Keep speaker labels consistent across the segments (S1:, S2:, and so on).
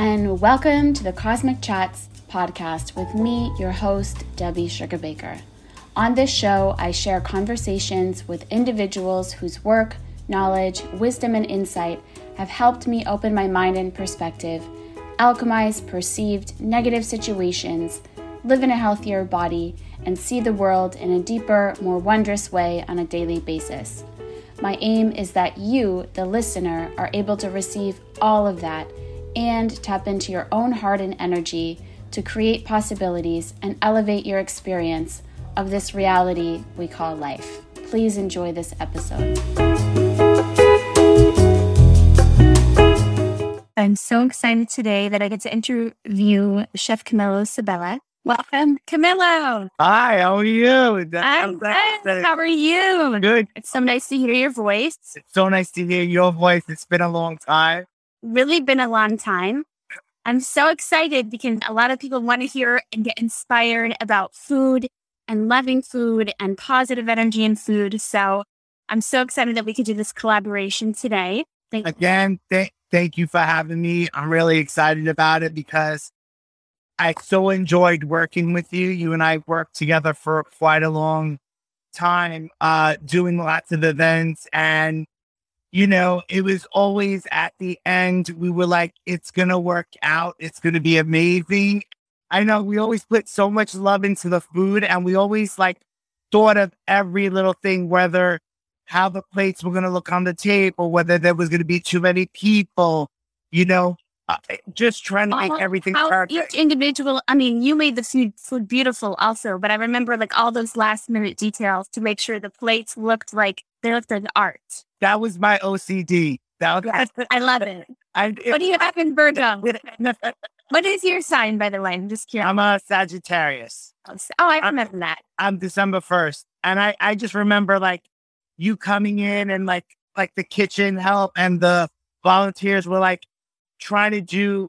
S1: and welcome to the Cosmic Chats podcast with me, your host, Debbie Sugarbaker. On this show, I share conversations with individuals whose work, knowledge, wisdom, and insight have helped me open my mind and perspective, alchemize perceived negative situations, live in a healthier body, and see the world in a deeper, more wondrous way on a daily basis. My aim is that you, the listener, are able to receive all of that and tap into your own heart and energy to create possibilities and elevate your experience of this reality we call life. Please enjoy this episode. I'm so excited today that I get to interview Chef Camillo Sabella. Welcome, Camillo.
S2: Hi, how are you?
S1: I'm good. How are you?
S2: Good.
S1: It's so nice to hear your voice.
S2: It's so nice to hear your voice. It's been a long time.
S1: Really been a long time. I'm so excited because a lot of people want to hear and get inspired about food and loving food and positive energy in food. So I'm so excited that we could do this collaboration today.
S2: Thank Again, th- thank you for having me. I'm really excited about it because I so enjoyed working with you. You and I worked together for quite a long time, uh, doing lots of events. And, you know, it was always at the end, we were like, it's going to work out. It's going to be amazing. I know we always put so much love into the food and we always like thought of every little thing, whether how the plates were going to look on the table, or whether there was going to be too many people, you know, uh, just trying to make everything how perfect.
S1: Each individual, I mean, you made the food, food beautiful also, but I remember like all those last minute details to make sure the plates looked like they looked art.
S2: That was my OCD. That
S1: was, yes, I love it. I, it what do you have in Virgo? what is your sign, by the way? I'm just curious.
S2: I'm a Sagittarius.
S1: Oh, oh I remember I'm, that.
S2: I'm December 1st. And I, I just remember like you coming in and like, like the kitchen help and the volunteers were like, trying to do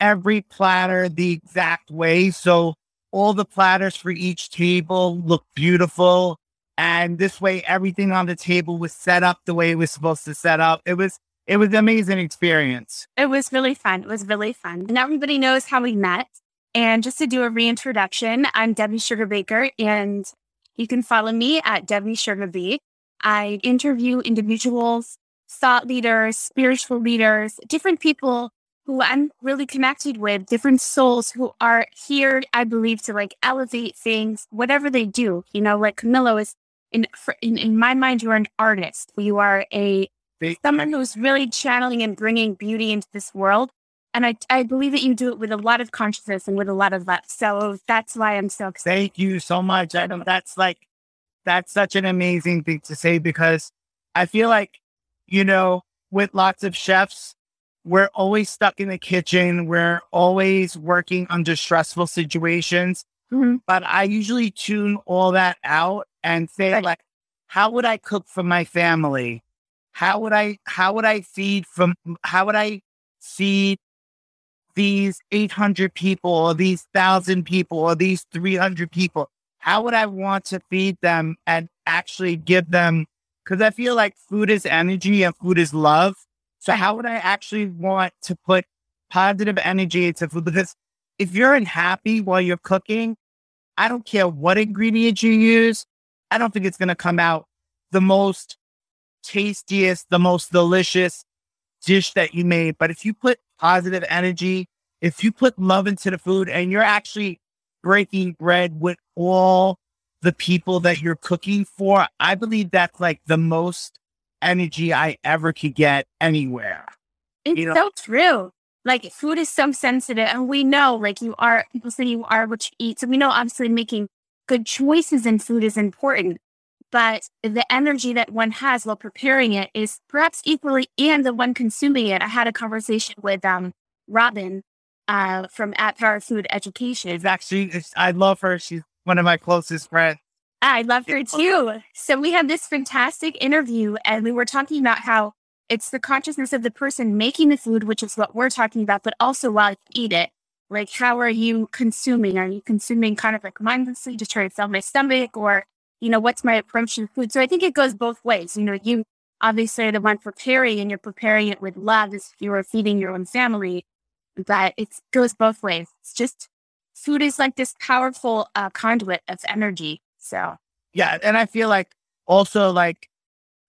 S2: every platter the exact way. So all the platters for each table look beautiful. And this way, everything on the table was set up the way it was supposed to set up. It was, it was an amazing experience.
S1: It was really fun. It was really fun. And everybody knows how we met. And just to do a reintroduction, I'm Debbie Sugarbaker, and you can follow me at Debbie Sugarbee. I interview individuals thought leaders, spiritual leaders, different people who I'm really connected with, different souls who are here, I believe, to like elevate things, whatever they do. You know, like Camillo is in in, in my mind, you are an artist. You are a someone who's really channeling and bringing beauty into this world. And I, I believe that you do it with a lot of consciousness and with a lot of love. So that's why I'm so excited.
S2: Thank you so much. I know that's like, that's such an amazing thing to say because I feel like you know, with lots of chefs, we're always stuck in the kitchen. We're always working under stressful situations. Mm-hmm. But I usually tune all that out and say, like, how would I cook for my family? How would I, how would I feed from, how would I feed these 800 people or these thousand people or these 300 people? How would I want to feed them and actually give them because I feel like food is energy and food is love. So how would I actually want to put positive energy into food? Because if you're unhappy while you're cooking, I don't care what ingredients you use. I don't think it's going to come out the most tastiest, the most delicious dish that you made. But if you put positive energy, if you put love into the food and you're actually breaking bread with all the people that you're cooking for, I believe that's like the most energy I ever could get anywhere.
S1: It's you know? so true. Like food is so sensitive, and we know, like you are, people say you are what you eat. So we know, obviously, making good choices in food is important. But the energy that one has while preparing it is perhaps equally, and the one consuming it. I had a conversation with um, Robin uh, from At Power Food Education.
S2: It's, I love her. She's one of my closest friends.
S1: I love her too. So we had this fantastic interview and we were talking about how it's the consciousness of the person making the food, which is what we're talking about, but also while you eat it. Like, how are you consuming? Are you consuming kind of like mindlessly to try to fill my stomach or, you know, what's my approach to food? So I think it goes both ways. You know, you obviously are the one preparing and you're preparing it with love as if you were feeding your own family. but it goes both ways. It's just food is like this powerful uh, conduit of energy. So,
S2: yeah. And I feel like also like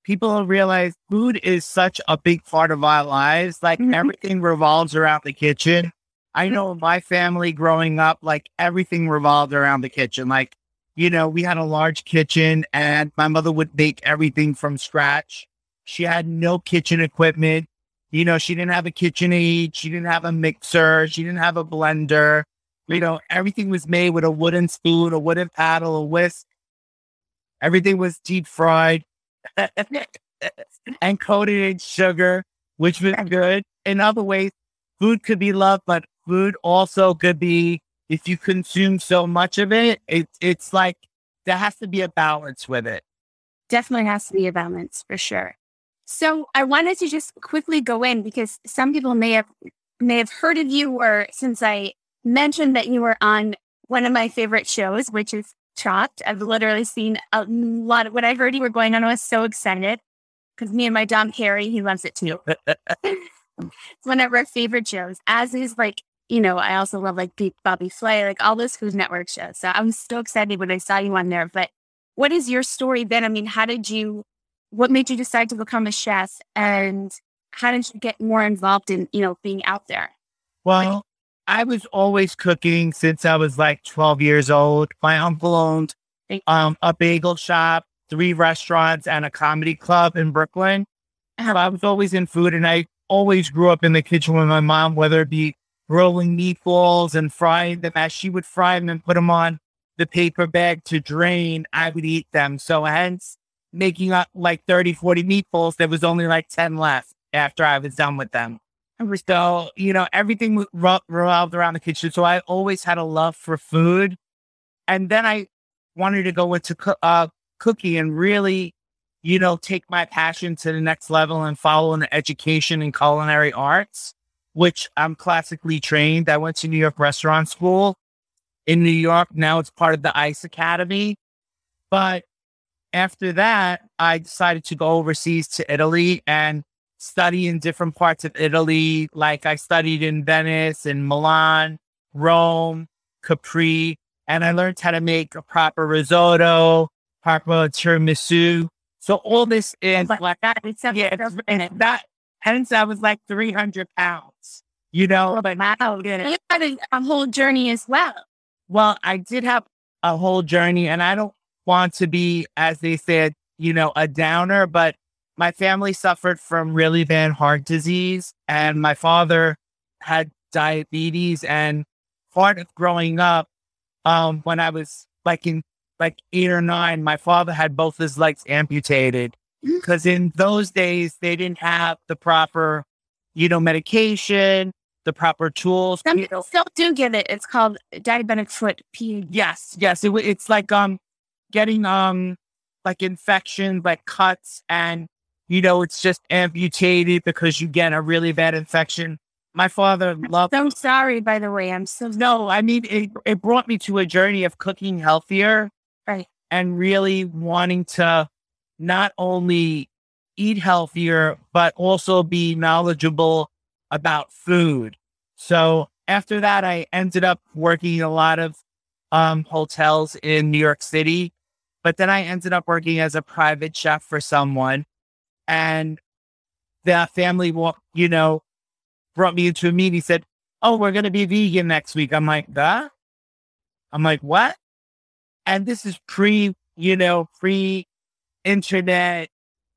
S2: people realize food is such a big part of our lives. Like mm-hmm. everything revolves around the kitchen. I know my family growing up, like everything revolved around the kitchen. Like, you know, we had a large kitchen and my mother would make everything from scratch. She had no kitchen equipment. You know, she didn't have a KitchenAid. She didn't have a mixer. She didn't have a blender. You know, everything was made with a wooden spoon, a wooden paddle, a whisk. Everything was deep fried and coated in sugar, which was good. In other ways, food could be loved, but food also could be, if you consume so much of it, it it's like there has to be a balance with it.
S1: Definitely has to be a balance for sure. So I wanted to just quickly go in because some people may have may have heard of you or since I mentioned that you were on one of my favorite shows, which is Chopped. I've literally seen a lot of what I heard you were going on, I was so excited because me and my Dom Harry, he loves it too. it's one of our favorite shows, as is like, you know, I also love like Bobby Flay, like all those Food Network shows. So I'm so excited when I saw you on there. But what is your story then? I mean, how did you what made you decide to become a chef and how did you get more involved in, you know, being out there?
S2: Well, I was always cooking since I was like 12 years old. My uncle owned um, a bagel shop, three restaurants, and a comedy club in Brooklyn. So I was always in food and I always grew up in the kitchen with my mom, whether it be rolling meatballs and frying them as she would fry them and put them on the paper bag to drain, I would eat them. So hence making up like 30, 40 meatballs, there was only like 10 left after I was done with them. So, you know, everything revolved around the kitchen. So I always had a love for food. And then I wanted to go into uh, cooking and really, you know, take my passion to the next level and follow an education in culinary arts, which I'm classically trained. I went to New York Restaurant School in New York. Now it's part of the ICE Academy. But after that, I decided to go overseas to Italy and study in different parts of Italy. Like I studied in Venice and Milan, Rome, Capri, and I learned how to make a proper risotto, proper tiramisu. So all this is
S1: like yeah,
S2: that. Hence, I was like 300 pounds, you know,
S1: but wow, you had a, a whole journey as well.
S2: Well, I did have a whole journey and I don't want to be, as they said, you know, a downer, but my family suffered from really bad heart disease and my father had diabetes and part of growing up um, when i was like in like eight or nine my father had both his legs amputated because mm. in those days they didn't have the proper you know medication the proper tools
S1: some people still do get it it's called diabetic foot
S2: P- yes yes it, it's like um getting um like infections like cuts and you know, it's just amputated because you get a really bad infection. My father loved.
S1: I'm so sorry, by the way. I'm so
S2: no. I mean, it, it brought me to a journey of cooking healthier,
S1: right,
S2: and really wanting to not only eat healthier but also be knowledgeable about food. So after that, I ended up working a lot of um, hotels in New York City, but then I ended up working as a private chef for someone and the family, you know, brought me into a meeting. He said, Oh, we're going to be vegan next week. I'm like, that? I'm like, what? And this is pre, you know, pre internet.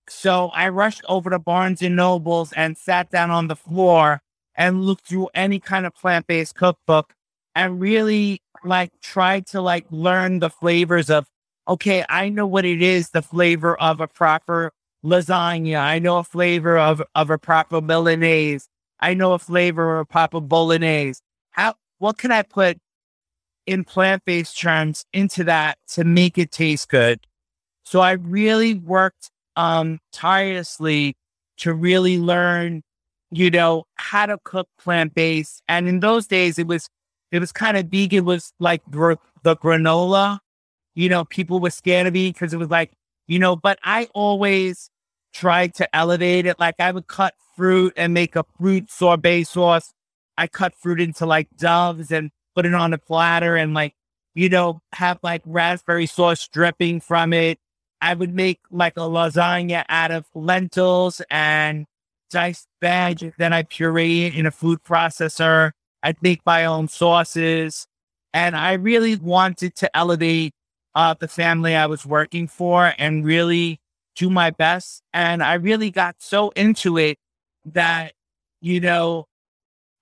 S2: So I rushed over to Barnes and Nobles and sat down on the floor and looked through any kind of plant based cookbook and really like tried to like learn the flavors of, okay, I know what it is, the flavor of a proper lasagna. I know a flavor of, of a proper Milanese. I know a flavor of a proper Bolognese. How, what can I put in plant based terms into that to make it taste good? So I really worked um, tirelessly to really learn, you know, how to cook plant based. And in those days, it was, it was kind of vegan was like the granola, you know, people were scared of it because it was like, you know, but I always tried to elevate it. Like I would cut fruit and make a fruit sorbet sauce I cut fruit into like doves and put it on a platter and like, you know, have like raspberry sauce dripping from it. I would make like a lasagna out of lentils and diced veg. Then I puree it in a food processor. I'd make my own sauces. And I really wanted to elevate uh, the family I was working for and really do my best. And I really got so into it that, you know,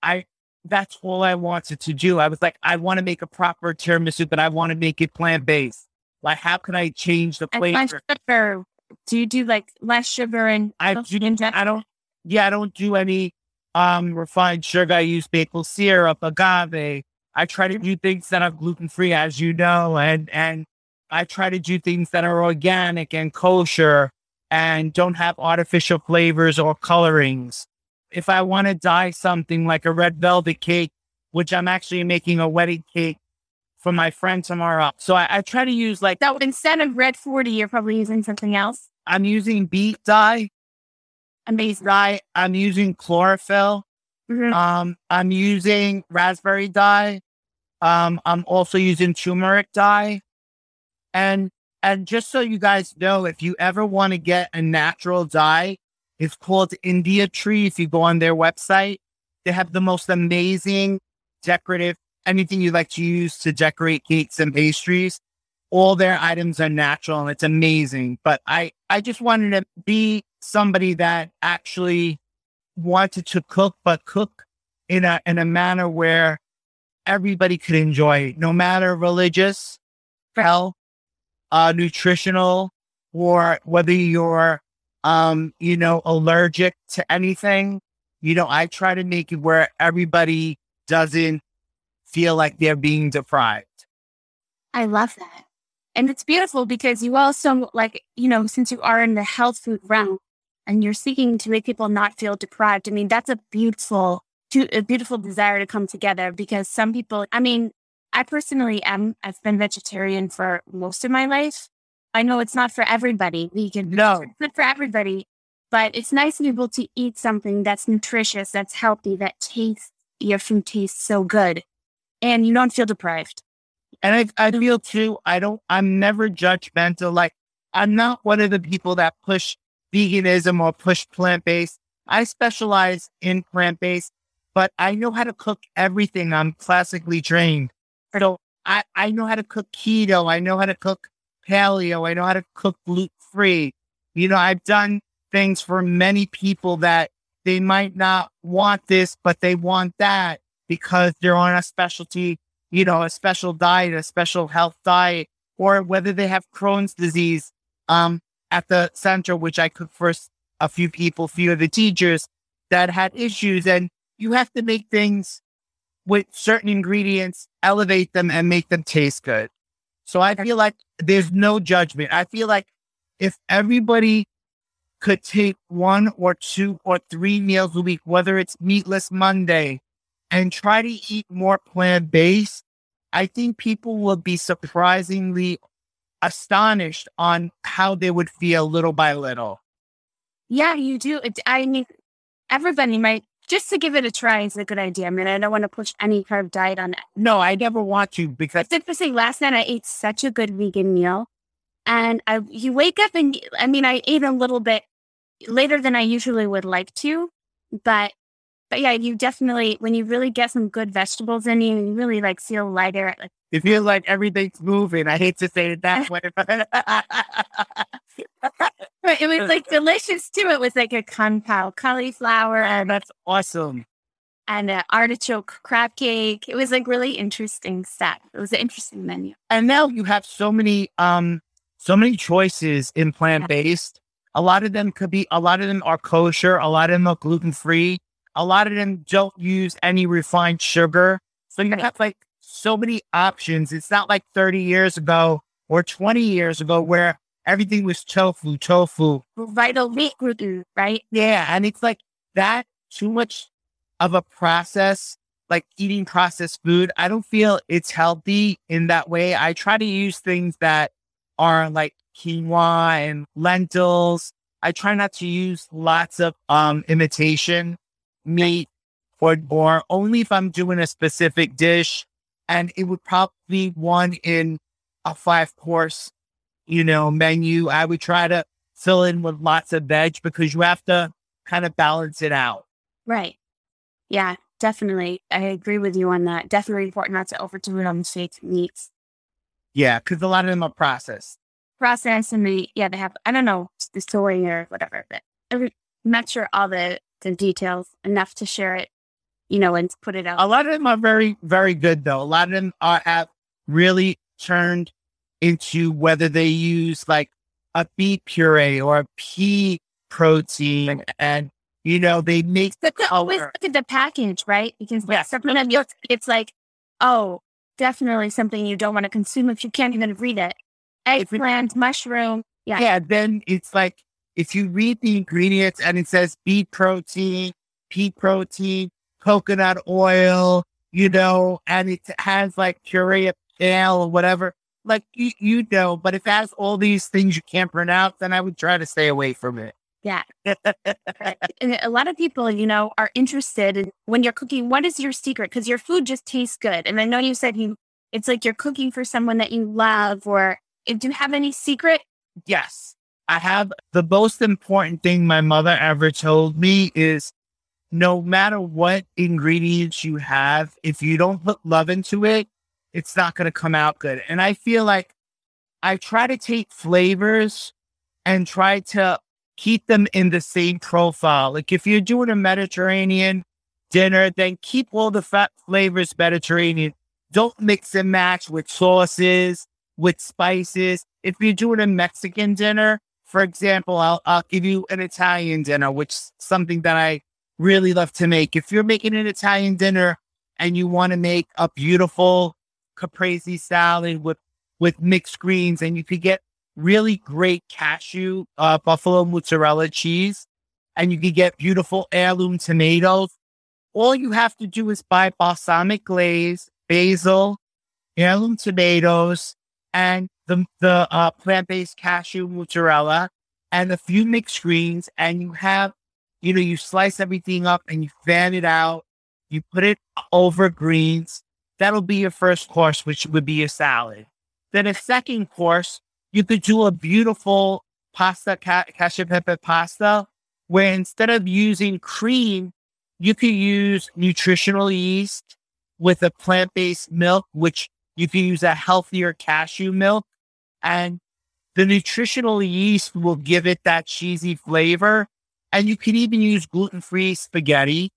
S2: I, that's all I wanted to do. I was like, I want to make a proper tiramisu, but I want to make it plant based. Like, how can I change the flavor?
S1: sugar. Do you do like less sugar and
S2: I do, I don't, yeah, I don't do any um refined sugar. I use maple syrup, agave. I try to do things that are gluten free, as you know, and and I try to do things that are organic and kosher and don't have artificial flavors or colorings. If I want to dye something like a red velvet cake, which I'm actually making a wedding cake for my friend tomorrow. So I, I try to use like
S1: that instead of red 40, you're probably using something else.
S2: I'm using beet dye.
S1: Amazing.
S2: Dye. I'm using chlorophyll. Mm-hmm. Um, I'm using raspberry dye. Um, I'm also using turmeric dye. And and just so you guys know, if you ever want to get a natural dye, it's called India Tree. If you go on their website, they have the most amazing decorative anything you like to use to decorate cakes and pastries. All their items are natural and it's amazing. But I, I just wanted to be somebody that actually wanted to cook, but cook in a in a manner where everybody could enjoy, no matter religious, health, uh, nutritional or whether you're, um, you know, allergic to anything. You know, I try to make it where everybody doesn't feel like they're being deprived.
S1: I love that. And it's beautiful because you also, like, you know, since you are in the health food realm and you're seeking to make people not feel deprived, I mean, that's a beautiful, a beautiful desire to come together because some people, I mean, I personally am. I've been vegetarian for most of my life. I know it's not for everybody. Vegan,
S2: no,
S1: it's not for everybody, but it's nice to be able to eat something that's nutritious, that's healthy, that tastes your food tastes so good, and you don't feel deprived.
S2: And I, I mm-hmm. feel too. I don't. I'm never judgmental. Like I'm not one of the people that push veganism or push plant based. I specialize in plant based, but I know how to cook everything. I'm classically trained. So I, I know how to cook keto. I know how to cook paleo. I know how to cook gluten free. You know, I've done things for many people that they might not want this, but they want that because they're on a specialty, you know, a special diet, a special health diet, or whether they have Crohn's disease. Um, at the center, which I cooked for a few people, few of the teachers that had issues, and you have to make things with certain ingredients, elevate them and make them taste good. So I feel like there's no judgment. I feel like if everybody could take one or two or three meals a week, whether it's meatless Monday, and try to eat more plant based, I think people will be surprisingly astonished on how they would feel little by little.
S1: Yeah, you do. I mean, everybody might just to give it a try is a good idea. I mean, I don't want to push any carb diet on it.
S2: No, I never want to because
S1: it's interesting. Last night I ate such a good vegan meal, and I you wake up and I mean I ate a little bit later than I usually would like to, but but yeah, you definitely when you really get some good vegetables in you, you really like feel lighter. Like,
S2: it feels like everything's moving. I hate to say it that way.
S1: But it was like delicious too. It was like a kung pao cauliflower.
S2: And that's awesome.
S1: And an artichoke crab cake. It was like really interesting stuff. It was an interesting menu.
S2: And now you have so many, um, so many choices in plant based. A lot of them could be, a lot of them are kosher. A lot of them are gluten free. A lot of them don't use any refined sugar. So you have like so many options. It's not like 30 years ago or 20 years ago where everything was tofu, tofu.
S1: Vital wheat gluten, right?
S2: Yeah. And it's like that too much of a process, like eating processed food. I don't feel it's healthy in that way. I try to use things that are like quinoa and lentils. I try not to use lots of um imitation meat or or only if I'm doing a specific dish, and it would probably be one in a five course, you know, menu. I would try to fill in with lots of veg because you have to kind of balance it out.
S1: Right. Yeah, definitely. I agree with you on that. Definitely important not to overdo it on the fake meats.
S2: Yeah, because a lot of them are processed.
S1: Processed and they, yeah, they have, I don't know, the soy or whatever, but I'm not sure all the, the details enough to share it, you know, and put it out.
S2: A lot of them are very, very good though. A lot of them are have really turned into whether they use like a beet puree or a pea protein and you know, they make
S1: the always look at the package, right? Because yeah. sometimes it's like, oh, definitely something you don't want to consume if you can't even read it. Eggplant, mushroom. Yeah.
S2: Yeah. Then it's like if you read the ingredients and it says beet protein, pea protein, coconut oil, you know, and it has like puree of kale or whatever, like you, you know, but if it has all these things you can't pronounce, then I would try to stay away from it.
S1: Yeah. and a lot of people, you know, are interested in when you're cooking, what is your secret? Because your food just tastes good. And I know you said you it's like you're cooking for someone that you love or do you have any secret?
S2: Yes. I have the most important thing my mother ever told me is no matter what ingredients you have, if you don't put love into it, it's not going to come out good. And I feel like I try to take flavors and try to keep them in the same profile. Like if you're doing a Mediterranean dinner, then keep all the fat flavors Mediterranean. Don't mix and match with sauces, with spices. If you're doing a Mexican dinner, for example, I'll, I'll give you an Italian dinner, which is something that I really love to make. If you're making an Italian dinner and you want to make a beautiful caprese salad with, with mixed greens and you could get really great cashew uh, buffalo mozzarella cheese, and you could get beautiful heirloom tomatoes. All you have to do is buy balsamic glaze, basil, heirloom tomatoes, and the the uh, plant based cashew mozzarella, and a few mixed greens, and you have, you know, you slice everything up and you fan it out. You put it over greens. That'll be your first course, which would be your salad. Then a second course you could do a beautiful pasta, ca- cacio pepe pasta, where instead of using cream, you could use nutritional yeast with a plant based milk, which you can use a healthier cashew milk. And the nutritional yeast will give it that cheesy flavor. And you can even use gluten free spaghetti.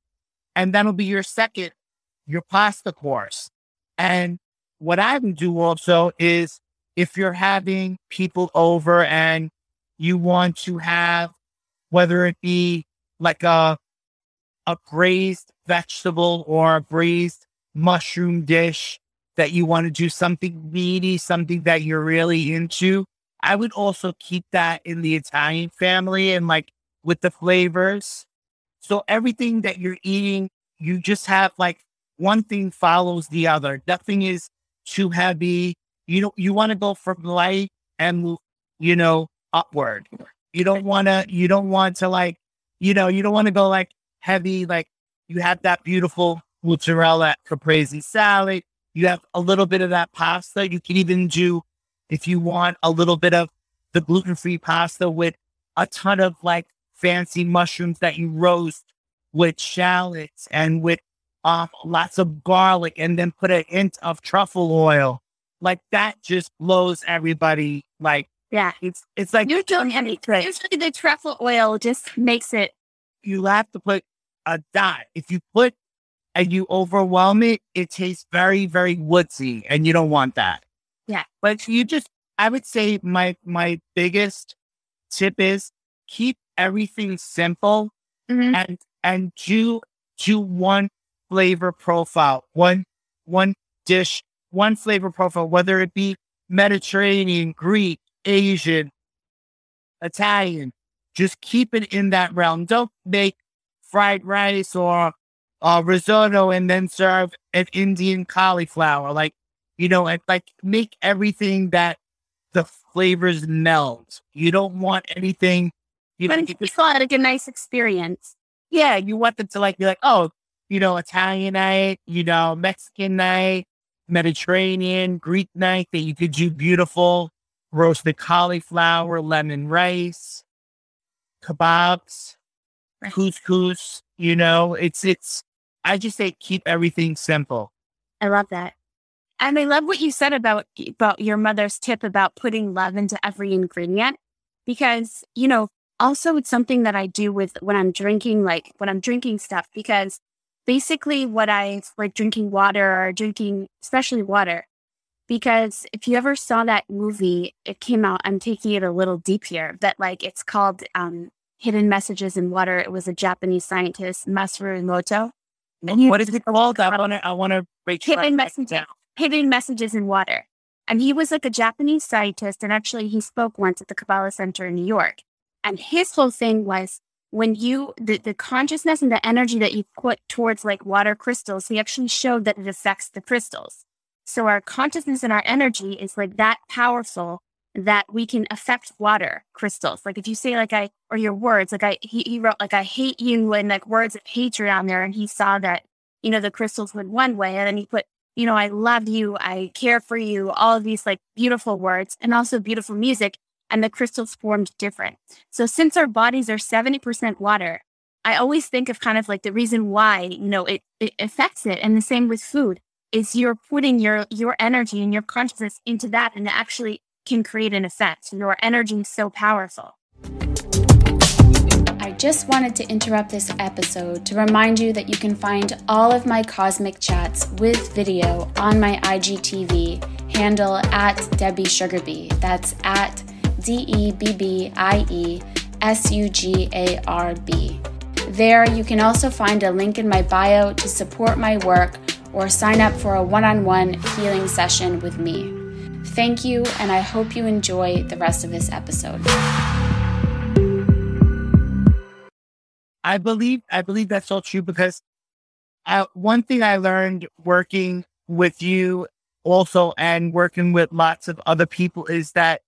S2: And that'll be your second, your pasta course. And what I can do also is if you're having people over and you want to have, whether it be like a, a braised vegetable or a braised mushroom dish that you want to do something meaty, something that you're really into, I would also keep that in the Italian family and like with the flavors. So everything that you're eating, you just have like one thing follows the other. Nothing is too heavy you know, you want to go from light and, you know, upward. You don't want to, you don't want to like, you know, you don't want to go like heavy, like you have that beautiful mozzarella caprese salad. You have a little bit of that pasta. You can even do, if you want, a little bit of the gluten free pasta with a ton of like fancy mushrooms that you roast with shallots and with um, lots of garlic and then put a hint of truffle oil like that just blows everybody. Like,
S1: yeah,
S2: it's it's like
S1: you don't have any. Usually, the truffle oil just makes it.
S2: You have to put a dot. If you put and you overwhelm it, it tastes very very woodsy, and you don't want that.
S1: Yeah,
S2: but you just, I would say my my biggest tip is keep everything simple mm-hmm. and and do do one flavor profile, one one dish one flavor profile, whether it be Mediterranean, Greek, Asian, Italian. Just keep it in that realm. Don't make fried rice or uh, risotto and then serve an Indian cauliflower. Like, you know, like make everything that the flavors meld. You don't want anything.
S1: You but it's like a nice experience.
S2: Yeah, you want them to like be like, oh, you know, Italian night, you know, Mexican night, Mediterranean, Greek night that you could do beautiful roasted cauliflower, lemon rice, kebabs, couscous, you know, it's, it's, I just say keep everything simple.
S1: I love that. And I love what you said about, about your mother's tip about putting love into every ingredient because, you know, also it's something that I do with when I'm drinking, like when I'm drinking stuff, because basically what I like drinking water or drinking, especially water, because if you ever saw that movie, it came out, I'm taking it a little deep here, that like it's called um, Hidden Messages in Water. It was a Japanese scientist, Masaru Emoto.
S2: And what is it called? I want to, I want to
S1: break hidden, messages, hidden Messages in Water. And he was like a Japanese scientist. And actually, he spoke once at the Kabbalah Center in New York. And his whole thing was when you, the, the consciousness and the energy that you put towards like water crystals, he actually showed that it affects the crystals. So our consciousness and our energy is like that powerful that we can affect water crystals. Like if you say like I or your words, like I he, he wrote like I hate you and like words of hatred on there, and he saw that you know the crystals went one way, and then he put you know I love you, I care for you, all of these like beautiful words and also beautiful music, and the crystals formed different. So since our bodies are seventy percent water, I always think of kind of like the reason why you know it it affects it, and the same with food is you're putting your your energy and your consciousness into that and actually can create an effect. Your energy is so powerful. I just wanted to interrupt this episode to remind you that you can find all of my cosmic chats with video on my IGTV handle at Debbie Sugarbee. That's at D E B B I E S U G A R B. There, you can also find a link in my bio to support my work or sign up for a one on one healing session with me. Thank you, and I hope you enjoy the rest of this episode.
S2: I believe I believe that's all true because I, one thing I learned working with you also and working with lots of other people is that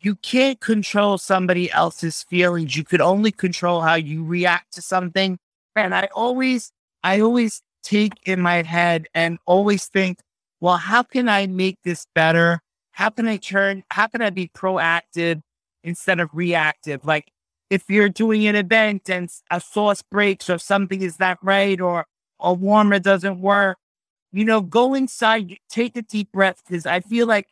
S2: you can't control somebody else's feelings. You could only control how you react to something. And I always, I always take in my head and always think, well, how can I make this better? How can I turn, how can I be proactive instead of reactive? Like if you're doing an event and a sauce breaks or something is not right or a warmer doesn't work, you know, go inside, take a deep breath because I feel like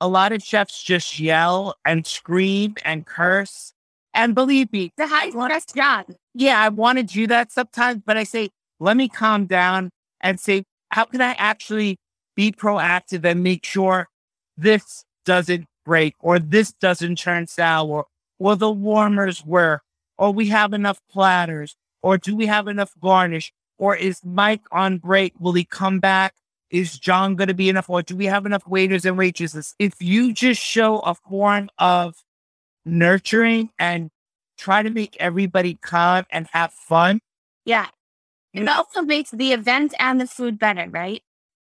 S2: a lot of chefs just yell and scream and curse. And believe me,
S1: the high stress job.
S2: Yeah, I want to do that sometimes, but I say, let me calm down and say, how can I actually be proactive and make sure this doesn't break or this doesn't turn sour or the warmers work or we have enough platters or do we have enough garnish or is Mike on break? Will he come back? Is John going to be enough or do we have enough waiters and waitresses? If you just show a form of nurturing and try to make everybody calm and have fun.
S1: Yeah. It also makes the event and the food better, right?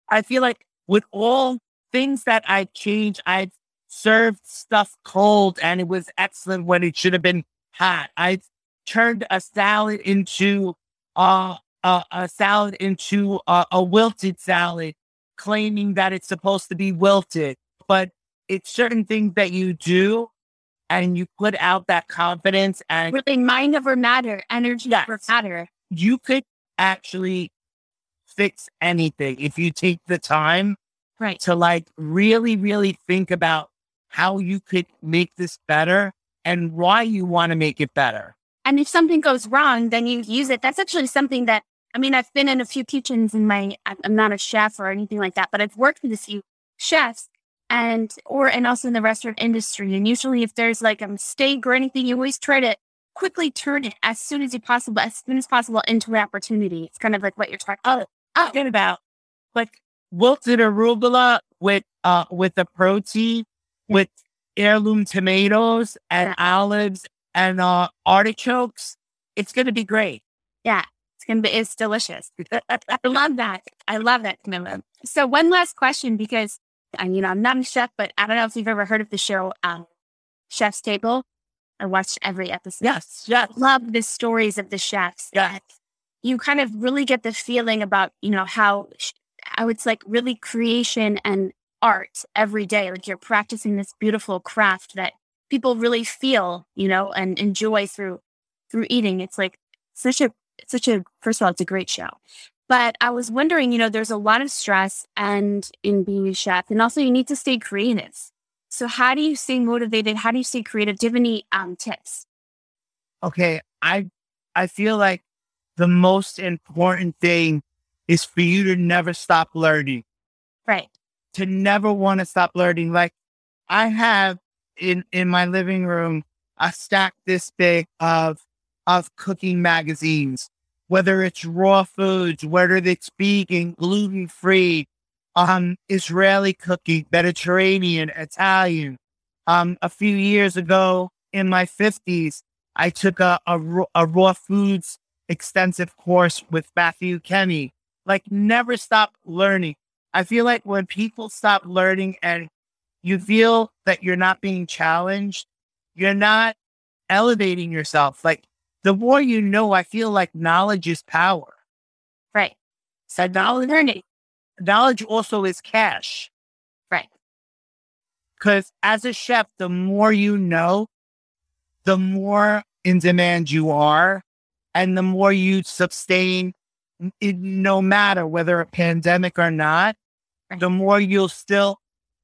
S2: I feel like with all things that I changed, I served stuff cold and it was excellent when it should have been hot. I turned a salad into uh, uh, a salad into uh, a wilted salad, claiming that it's supposed to be wilted. But it's certain things that you do and you put out that confidence and
S1: really mind over matter, energy yes. over matter.
S2: You could actually fix anything if you take the time
S1: right.
S2: to like really really think about how you could make this better and why you want to make it better.
S1: And if something goes wrong then you use it. That's actually something that i mean i've been in a few kitchens in my i'm not a chef or anything like that but i've worked with a few chefs and or and also in the restaurant industry. And usually if there's like a mistake or anything you always try to quickly turn it as soon as you possible, as soon as possible into an opportunity. It's kind of like what you're talking,
S2: oh, talking about. Like wilted arugula with uh with the protein, with heirloom tomatoes and olives and uh artichokes. It's gonna be great.
S1: Yeah. It's gonna be it's delicious. I love that. I love that, Camillo. So one last question because I you know I'm not a chef, but I don't know if you've ever heard of the show um, Chef's Table. I watched every episode.
S2: Yes, yes.
S1: Love the stories of the chefs.
S2: Yes.
S1: You kind of really get the feeling about, you know, how, how it's like really creation and art every day. Like you're practicing this beautiful craft that people really feel, you know, and enjoy through through eating. It's like such a such a first of all, it's a great show. But I was wondering, you know, there's a lot of stress and in being a chef, and also you need to stay creative. So how do you stay motivated? How do you stay creative? Do you have any um, tips?
S2: Okay, I I feel like the most important thing is for you to never stop learning.
S1: Right.
S2: To never want to stop learning. Like I have in in my living room a stack this big of of cooking magazines, whether it's raw foods, whether it's vegan, gluten free, um, Israeli cooking, Mediterranean, Italian. Um, a few years ago in my fifties, I took a, a, a raw foods extensive course with Matthew Kenney. Like never stop learning. I feel like when people stop learning and you feel that you're not being challenged, you're not elevating yourself. Like the more you know, I feel like knowledge is power.
S1: Right.
S2: So knowledge,
S1: learning.
S2: knowledge also is cash.
S1: Right.
S2: Because as a chef, the more you know, the more in demand you are, and the more you sustain, it, no matter whether a pandemic or not, the more you'll still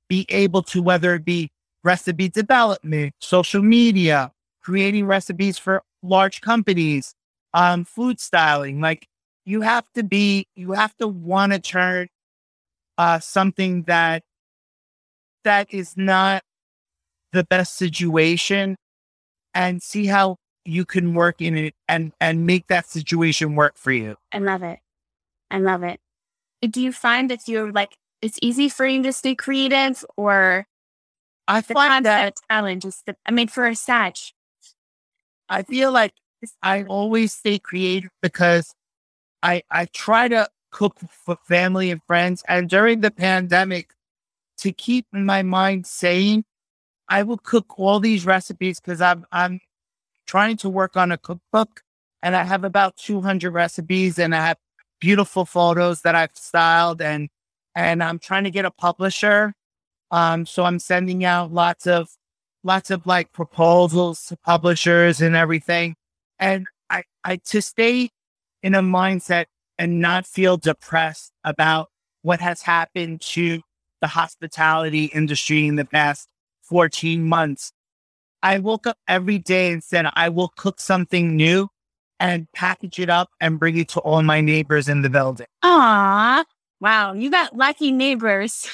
S2: be able to, whether it be recipe development, social media, creating recipes for large companies, um, food styling. Like you have to be, you have to want to turn uh, something that that is not the best situation and see how you can work in it and and make that situation work for you.
S1: I love it. I love it. Do you find that you're like it's easy for you to stay creative or
S2: I find that
S1: challenge is the, I mean for a Sag.
S2: I feel like I always stay creative because I I try to cook for family and friends and during the pandemic to keep my mind sane I will cook all these recipes because I'm I'm trying to work on a cookbook and I have about 200 recipes and I have beautiful photos that I've styled and and I'm trying to get a publisher. Um, so I'm sending out lots of lots of like proposals to publishers and everything. And I, I to stay in a mindset and not feel depressed about what has happened to the hospitality industry in the past 14 months. I woke up every day and said, I will cook something new and package it up and bring it to all my neighbors in the building.
S1: Ah, wow. You got lucky neighbors.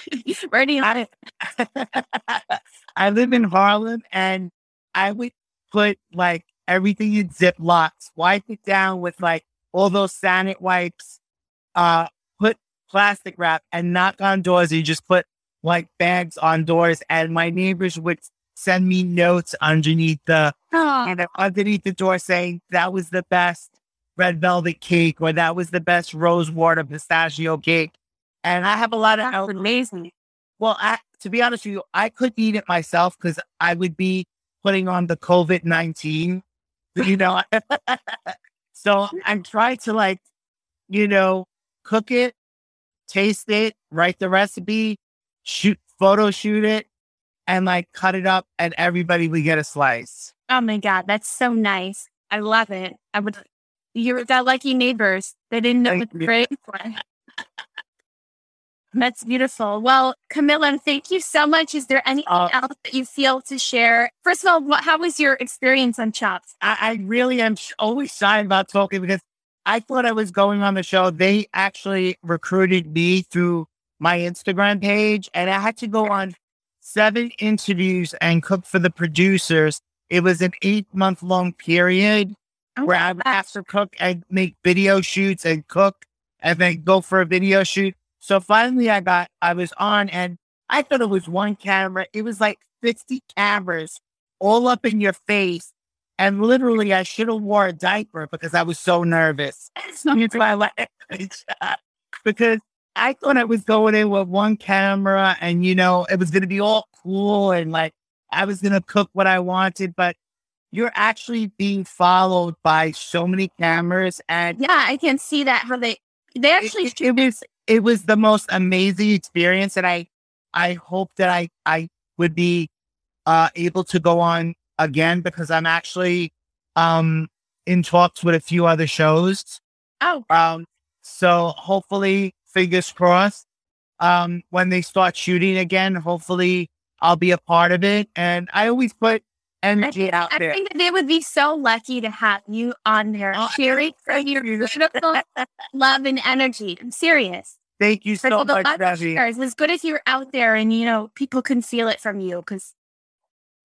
S1: Where do you live?
S2: I live in Harlem and I would put like everything in Ziplocs, wipe it down with like all those Sanet wipes, uh, put plastic wrap and knock on doors. You just put like bags on doors, and my neighbors would send me notes underneath the and underneath the door saying that was the best red velvet cake or that was the best rose water pistachio cake. And I have a lot of
S1: That's amazing.
S2: Well, I, to be honest with you, I couldn't eat it myself because I would be putting on the COVID nineteen. You know, so I'm trying to like, you know, cook it, taste it, write the recipe, shoot, photo shoot it, and like cut it up, and everybody would get a slice.
S1: Oh my god, that's so nice! I love it. I would. You're that lucky neighbors. They didn't know it's great. One. That's beautiful. Well, Camillo, thank you so much. Is there anything uh, else that you feel to share? First of all, what, how was your experience on Chops?
S2: I, I really am always shy about talking because I thought I was going on the show. They actually recruited me through my Instagram page and I had to go on seven interviews and cook for the producers. It was an eight month long period oh, where I would have to cook and make video shoots and cook and then go for a video shoot. So finally I got, I was on and I thought it was one camera. It was like 60 cameras all up in your face. And literally I should have wore a diaper because I was so nervous. That's why I like because I thought I was going in with one camera and, you know, it was going to be all cool and like I was going to cook what I wanted. But you're actually being followed by so many cameras and
S1: yeah, I can see that how they they actually
S2: it, it, was it was the most amazing experience and I I hope that I I would be uh able to go on again because I'm actually um in talks with a few other shows.
S1: Oh.
S2: Um so hopefully fingers crossed um when they start shooting again hopefully I'll be a part of it and I always put energy
S1: I,
S2: out
S1: I
S2: there.
S1: I think that they would be so lucky to have you on there
S2: Oh,
S1: cheering for your beautiful love and energy. I'm serious.
S2: Thank you so much, Debbie.
S1: It's good if you're out there and you know people can feel it from you because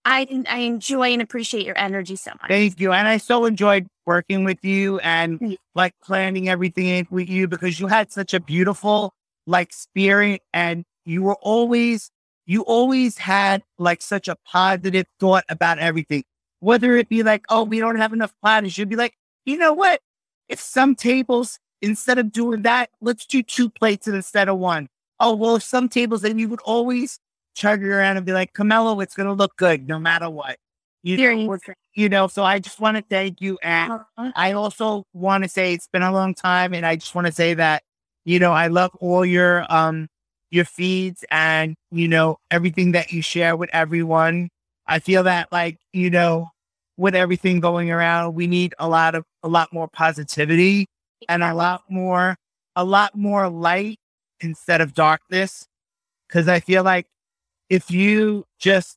S1: I I enjoy and appreciate your energy so much.
S2: Thank you. And I so enjoyed working with you and like planning everything with you because you had such a beautiful like spirit and you were always you always had like such a positive thought about everything. Whether it be like, oh, we don't have enough platters, you'd be like, you know what? If some tables, instead of doing that, let's do two plates instead of one. Oh, well, if some tables, then you would always turn around and be like, Camillo, it's going to look good no matter what. You know. You know, so I just want to thank you. And
S1: Uh-huh.
S2: I also want to say it's been a long time. And I just want to say that, you know, I love all your, um, your feeds and, you know, everything that you share with everyone. I feel that like, you know, with everything going around, we need a lot of, a lot more positivity and a lot more, a lot more light instead of darkness. Cause I feel like if you just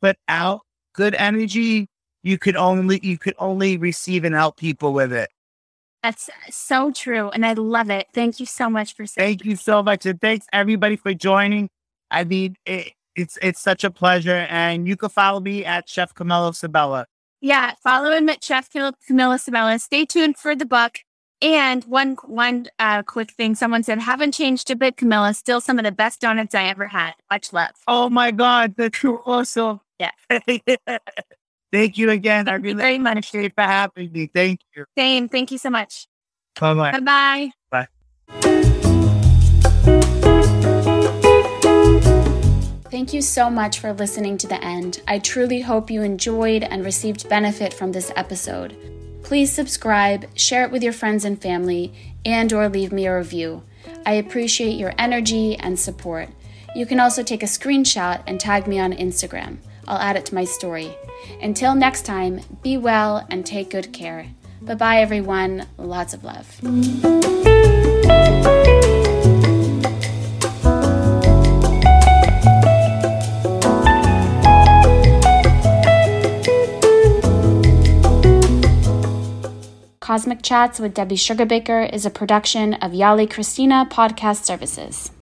S2: put out good energy, you could only you could only receive and help people with it.
S1: That's so true. And I love it. Thank you so much for saying
S2: Thank you so much, and thanks everybody for joining. I mean, it, it's it's such a pleasure, and you can follow me at Chef Camillo Sabella.
S1: Yeah, follow him at Chef Cam- Camillo Sabella. Stay tuned for the book. And one one uh, quick thing, someone said, haven't changed a bit, Camillo. Still some of the best donuts I ever had. Much love.
S2: Oh my God, that's so awesome!
S1: Yeah.
S2: Thank you again. I
S1: Thank you
S2: really
S1: very much.
S2: appreciate for having me. Thank you.
S1: Same. Thank you so much.
S2: Bye bye bye.
S1: Bye bye.
S3: Thank you so much for listening to the end. I truly hope you enjoyed and received benefit from this episode. Please subscribe, share it with your friends and family, and or leave me a review. I appreciate your energy and support. You can also take a screenshot and tag me on Instagram. I'll add it to my story. Until next time, be well and take good care. Bye bye, everyone. Lots of love. Cosmic Chats with Debbie Sugarbaker is a production of Yali Christina Podcast Services.